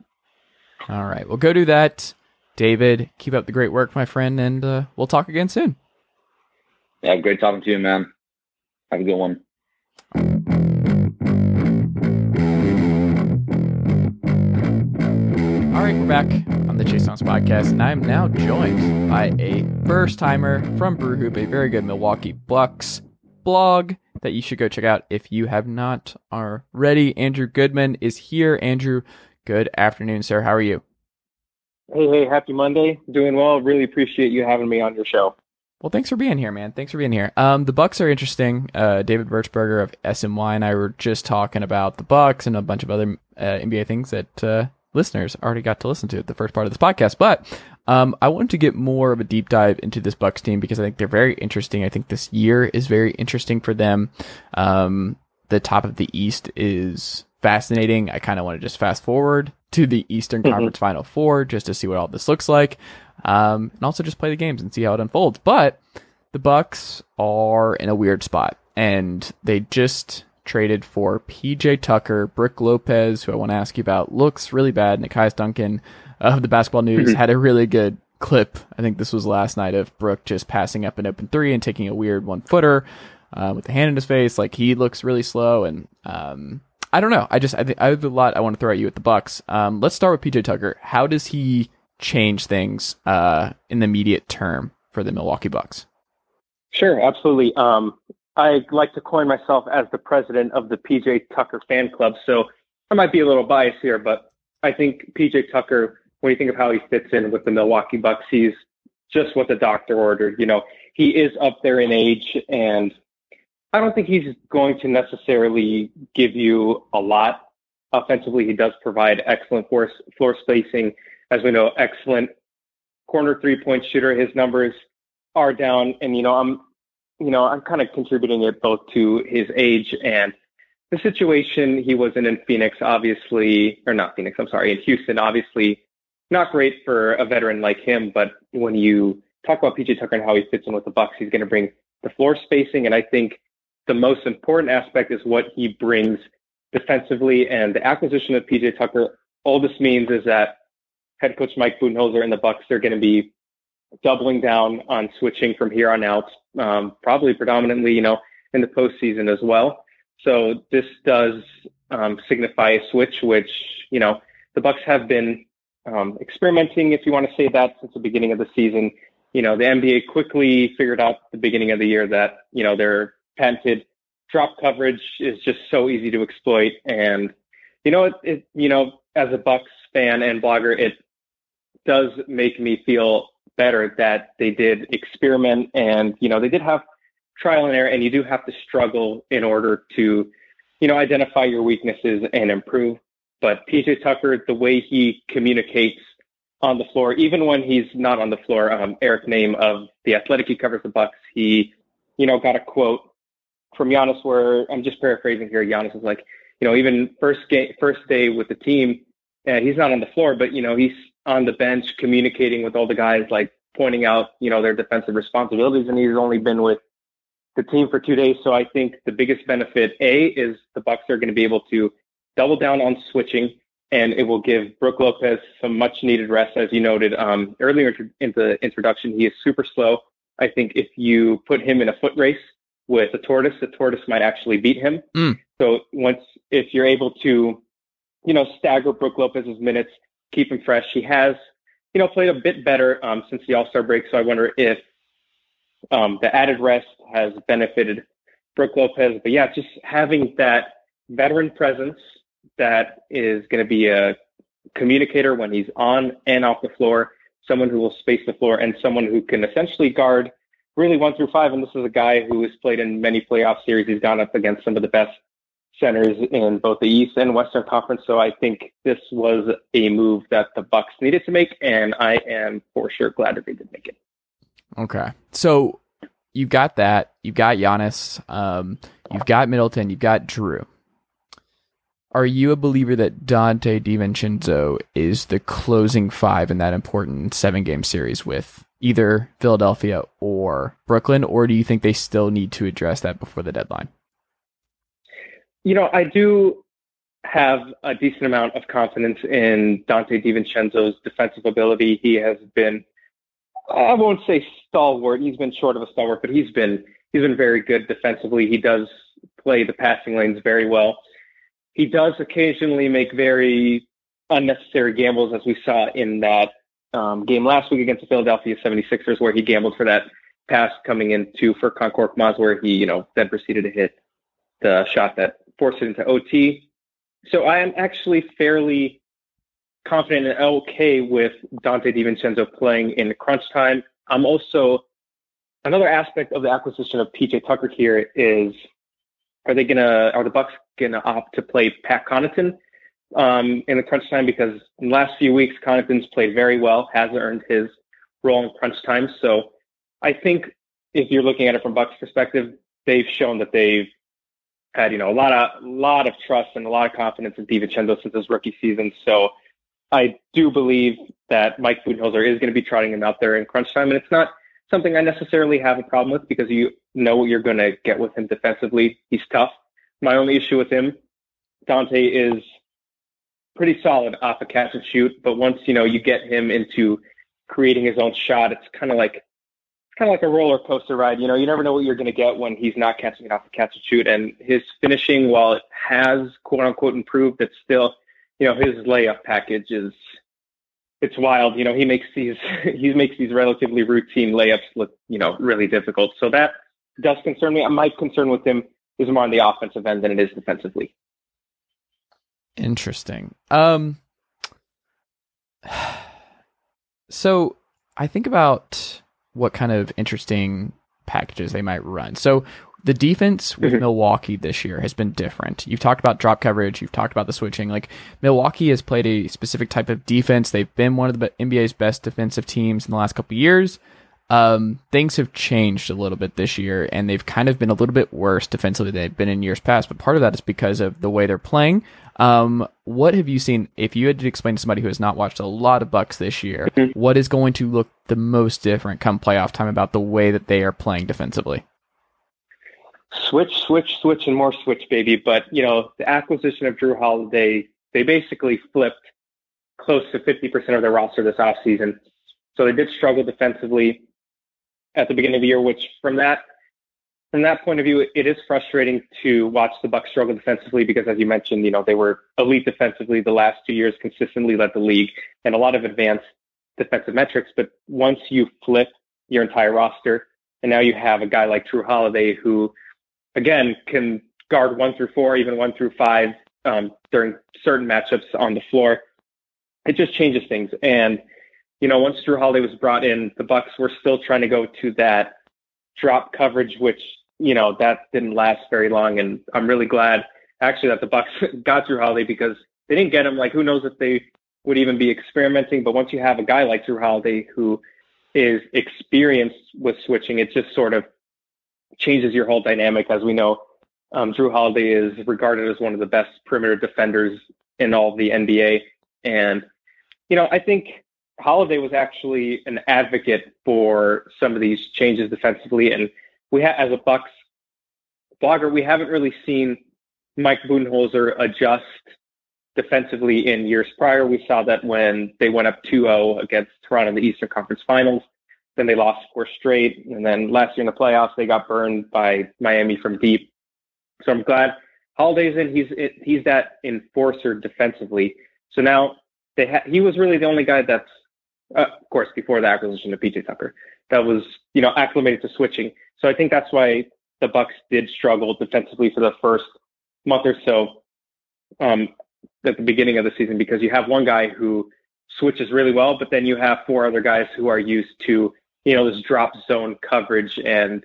All right, well, go do that, David. Keep up the great work, my friend, and uh, we'll talk again soon. Yeah, great talking to you, man. Have a good one. All right, we're back on the Chase Thomas podcast, and I'm now joined by a first timer from Brew Hoop, a very good Milwaukee Bucks blog that you should go check out if you have not already. Andrew Goodman is here. Andrew, good afternoon, sir. How are you? Hey, hey, happy Monday. Doing well. Really appreciate you having me on your show. Well, thanks for being here, man. Thanks for being here. Um, the Bucks are interesting. Uh, David Vertsberger of SNY and I were just talking about the Bucks and a bunch of other uh, NBA things that uh, listeners already got to listen to the first part of this podcast. But um, I wanted to get more of a deep dive into this Bucks team because I think they're very interesting. I think this year is very interesting for them. Um, the top of the East is fascinating. I kind of want to just fast forward to the Eastern mm-hmm. Conference Final Four just to see what all this looks like, um, and also just play the games and see how it unfolds. But the Bucks are in a weird spot, and they just traded for PJ Tucker, Brook Lopez, who I want to ask you about, looks really bad. Nekias Duncan of the basketball news mm-hmm. had a really good clip. I think this was last night of Brook just passing up an open three and taking a weird one footer uh, with the hand in his face. Like he looks really slow. And um, I don't know. I just I think I have a lot I want to throw at you at the Bucks. Um, let's start with PJ Tucker. How does he change things uh, in the immediate term for the Milwaukee Bucks? Sure, absolutely. Um, I like to coin myself as the president of the PJ Tucker fan club, so I might be a little biased here, but I think PJ Tucker, when you think of how he fits in with the Milwaukee Bucks, he's just what the doctor ordered. You know, he is up there in age, and I don't think he's going to necessarily give you a lot offensively. He does provide excellent floor, floor spacing, as we know, excellent corner three point shooter. His numbers are down, and you know, I'm, you know, I'm kind of contributing it both to his age and the situation he was in in Phoenix, obviously, or not Phoenix, I'm sorry, in Houston, obviously not great for a veteran like him. But when you talk about PJ Tucker and how he fits in with the Bucks, he's going to bring the floor spacing, and I think the most important aspect is what he brings defensively. And the acquisition of PJ Tucker, all this means is that head coach Mike Budenholzer and the Bucks are going to be doubling down on switching from here on out, um, probably predominantly, you know, in the postseason as well. So this does um, signify a switch, which you know the Bucks have been um, experimenting, if you want to say that, since the beginning of the season. You know, the NBA quickly figured out the beginning of the year that you know their patented drop coverage is just so easy to exploit, and you know, it, it you know, as a Bucks fan and blogger, it does make me feel better that. They did experiment and you know they did have trial and error and you do have to struggle in order to you know identify your weaknesses and improve. But PJ Tucker the way he communicates on the floor even when he's not on the floor um, Eric Nehm of the Athletic he covers the Bucks. He you know got a quote from Giannis where I'm just paraphrasing here Giannis is like you know even first game first day with the team uh, he's not on the floor but you know he's on the bench communicating with all the guys, like pointing out, you know, their defensive responsibilities. And he's only been with the team for two days. So I think the biggest benefit, A, is the Bucks are going to be able to double down on switching and it will give Brook Lopez some much needed rest. As you noted um, earlier in the introduction, he is super slow. I think if you put him in a foot race with a tortoise, the tortoise might actually beat him. Mm. So once, if you're able to, you know, stagger Brook Lopez's minutes, keep him fresh. He has, you know, played a bit better um, since the All Star break. So I wonder if um, the added rest has benefited Brook Lopez. But yeah, just having that veteran presence that is going to be a communicator when he's on and off the floor, someone who will space the floor, and someone who can essentially guard really one through five. And this is a guy who has played in many playoff series. He's gone up against some of the best centers in both the East and Western Conference. So I think this was a move that the Bucks needed to make, and I am for sure glad that they did make it. Okay, so you've got that. You've got Giannis. Um, you've got Middleton. You've got Jrue. Are you a believer that Donte DiVincenzo is the closing five in that important seven game series with either Philadelphia or Brooklyn, or do you think they still need to address that before the deadline? You know, I do have a decent amount of confidence in Donte DiVincenzo's defensive ability. He has been, I won't say stalwart. He's been short of a stalwart, but he's been he's been very good defensively. He does play the passing lanes very well. He does occasionally make very unnecessary gambles, as we saw in that um, game last week against the Philadelphia 76ers, where he gambled for that pass coming into Furkan Korkmaz, where he, you know, then proceeded to hit the shot that force it into OT. So I am actually fairly confident and okay with Donte DiVincenzo playing in crunch time. I'm also another aspect of the acquisition of PJ Tucker here is are they gonna are the Bucks gonna opt to play Pat Connaughton um, in the crunch time because in the last few weeks Connaughton's played very well, has earned his role in crunch time. So I think if you're looking at it from Bucks perspective, they've shown that they've had you know a lot of lot of trust and a lot of confidence in DiVincenzo since his rookie season. So I do believe that Mike Budenholzer is going to be trotting him out there in crunch time, and it's not something I necessarily have a problem with because you know what you're going to get with him defensively. He's tough. My only issue with him, Donte is pretty solid off a catch and shoot, but once you know you get him into creating his own shot, it's kind of like kind of like a roller coaster ride. You know, you never know what you're going to get when he's not catching it off the catch and shoot. And his finishing, while it has quote unquote improved, it's still, you know, his layup package is it's wild. You know, he makes these *laughs* he makes these relatively routine layups look, you know, really difficult. So that does concern me. My concern with him is more on the offensive end than it is defensively. Interesting. Um *sighs* so I think about what kind of interesting packages they might run. So the defense with mm-hmm. Milwaukee this year has been different. You've talked about drop coverage, you've talked about the switching. Like Milwaukee has played a specific type of defense. They've been one of the NBA's best defensive teams in the last couple years. Um, things have changed a little bit this year, and they've kind of been a little bit worse defensively than they've been in years past. But part of that is because of the way they're playing. Um, what have you seen? If you had to explain to somebody who has not watched a lot of Bucks this year, mm-hmm. what is going to look the most different come playoff time about the way that they are playing defensively? Switch, switch, switch, and more switch, baby. But you know, the acquisition of Jrue Holiday, they basically flipped close to 50% of their roster this offseason. So they did struggle defensively at the beginning of the year, which from that from that point of view, it is frustrating to watch the Bucks struggle defensively because, as you mentioned, you know they were elite defensively the last two years, consistently led the league, and a lot of advanced defensive metrics. But once you flip your entire roster, and now you have a guy like Jrue Holiday who, again, can guard one through four, even one through five um, during certain matchups on the floor, it just changes things. And you know, once Jrue Holiday was brought in, the Bucks were still trying to go to that drop coverage, which you know that didn't last very long. And I'm really glad actually that the Bucks *laughs* got Jrue Holiday because they didn't get him. Like, who knows if they would even be experimenting? But once you have a guy like Jrue Holiday who is experienced with switching, it just sort of changes your whole dynamic. As we know, um, Jrue Holiday is regarded as one of the best perimeter defenders in all the NBA, and you know, I think Holiday was actually an advocate for some of these changes defensively, and we as a Bucks blogger, we haven't really seen Mike Budenholzer adjust defensively in years prior. We saw that when they went up 2-0 against Toronto in the Eastern Conference Finals, then they lost four straight, and then last year in the playoffs they got burned by Miami from deep. So I'm glad Holiday's in. He's he's that enforcer defensively. So now they ha- he was really the only guy that's uh, of course, before the acquisition of PJ Tucker, that was you know acclimated to switching. So I think that's why the Bucks did struggle defensively for the first month or so um, at the beginning of the season because you have one guy who switches really well, but then you have four other guys who are used to you know this drop zone coverage and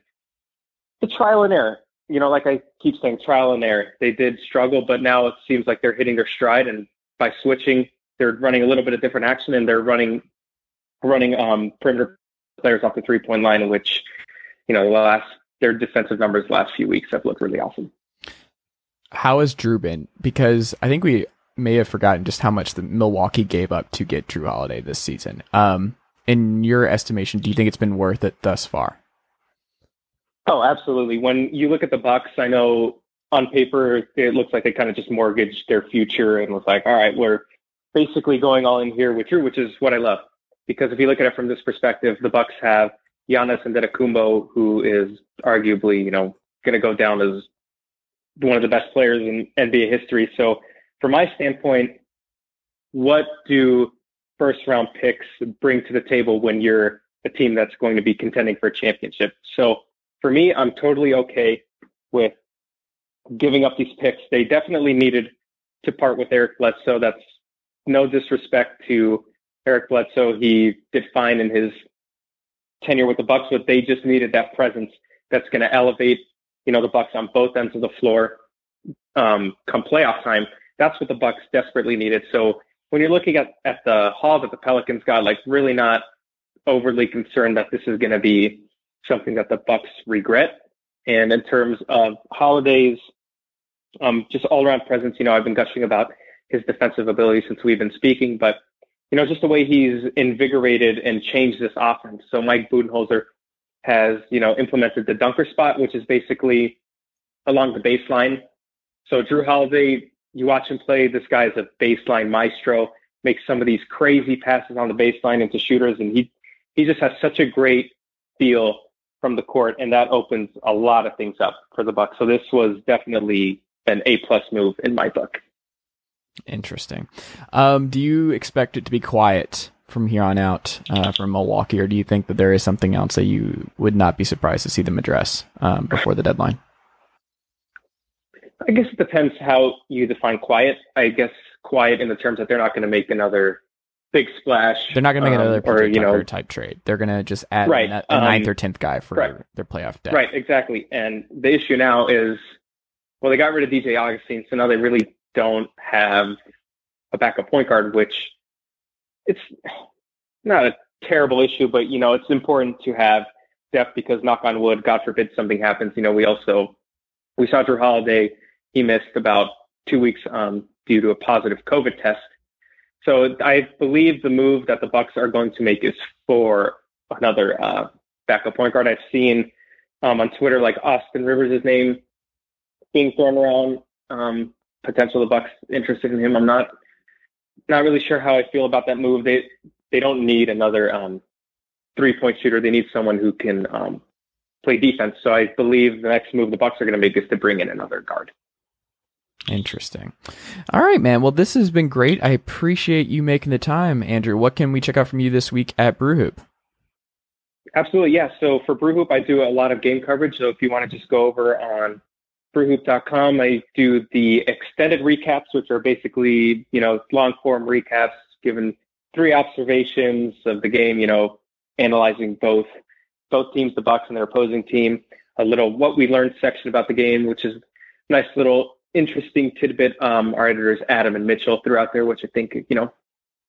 the trial and error. You know, like I keep saying, trial and error. They did struggle, but now it seems like they're hitting their stride, and by switching, they're running a little bit of different action, and they're running running um, perimeter players off the three point line, which you know the last their defensive numbers the last few weeks have looked really awesome. How has Jrue been? Because I think we may have forgotten just how much the Milwaukee gave up to get Jrue Holiday this season. Um, in your estimation, do you think it's been worth it thus far? Oh, absolutely. When you look at the Bucks, I know on paper it looks like they kind of just mortgaged their future and was like, all right, we're basically going all in here with Jrue," which is what I love because if you look at it from this perspective, the Bucks have Giannis and Antetokounmpo, who is arguably, you know, going to go down as one of the best players in NBA history. So, from my standpoint, what do first round picks bring to the table when you're a team that's going to be contending for a championship? So, for me, I'm totally okay with giving up these picks. They definitely needed to part with Eric Bledsoe. That's no disrespect to Eric Bledsoe, he did fine in his tenure with the Bucks, but they just needed that presence that's going to elevate, you know, the Bucks on both ends of the floor um, come playoff time. That's what the Bucks desperately needed. So when you're looking at, at the haul that the Pelicans got, like really not overly concerned that this is going to be something that the Bucks regret. And in terms of Holiday's, um, just all around presence, you know, I've been gushing about his defensive ability since we've been speaking, but you know, just the way he's invigorated and changed this offense. So Mike Budenholzer has, you know, implemented the dunker spot, which is basically along the baseline. So Jrue Holiday, you watch him play, this guy is a baseline maestro, makes some of these crazy passes on the baseline into shooters, and he he just has such a great feel from the court, and that opens a lot of things up for the Bucks. So this was definitely an A plus move in my book. Interesting. Um, do you expect it to be quiet from here on out uh, from Milwaukee, or do you think that there is something else that you would not be surprised to see them address um, before the deadline? I guess it depends how you define quiet. I guess quiet in the terms that they're not going to make another big splash. They're not going to make um, another or you know type trade. They're going to just add Right, a, a ninth um, or tenth guy for right. their playoff depth. Right, exactly. And the issue now is, well, they got rid of DJ Augustin, so now they really don't have a backup point guard, which it's not a terrible issue, but you know, it's important to have depth because knock on wood, God forbid something happens. You know, we also we saw Jrue Holiday, he missed about two weeks um, due to a positive COVID test. So I believe the move that the Bucks are going to make is for another uh, backup point guard. I've seen um, on Twitter like Austin Rivers' name being thrown around. Um, potential the Bucks interested in him. I'm not not really sure how I feel about that move. They they don't need another um, three point shooter. They need someone who can um, play defense. So I believe the next move the Bucks are going to make is to bring in another guard. Interesting. All right, man. Well, this has been great. I appreciate you making the time, Andrew. What can we check out from you this week at Brew Hoop? Absolutely, yeah. So for Brew Hoop, I do a lot of game coverage. So if you want to just go over on brewhoop.com, I do the extended recaps, which are basically, you know, long form recaps, given three observations of the game, you know, analyzing both both teams, the Bucks and their opposing team, a little what we learned section about the game, which is a nice little interesting tidbit. Um, our editors Adam and Mitchell threw out there, which I think, you know,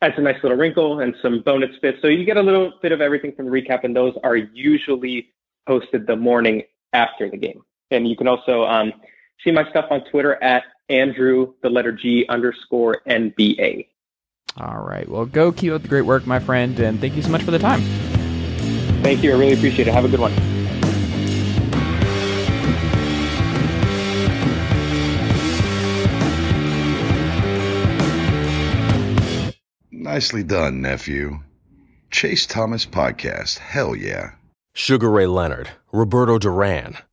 adds a nice little wrinkle and some bonus bits. So you get a little bit of everything from the recap, and those are usually posted the morning after the game. And you can also um, see my stuff on Twitter at Andrew, the letter G underscore NBA. All right. Well, go keep up the great work, my friend, and thank you so much for the time. Thank you. I really appreciate it. Have a good one. Nicely done, nephew. Chase Thomas Podcast. Hell yeah. Sugar Ray Leonard, Roberto Duran,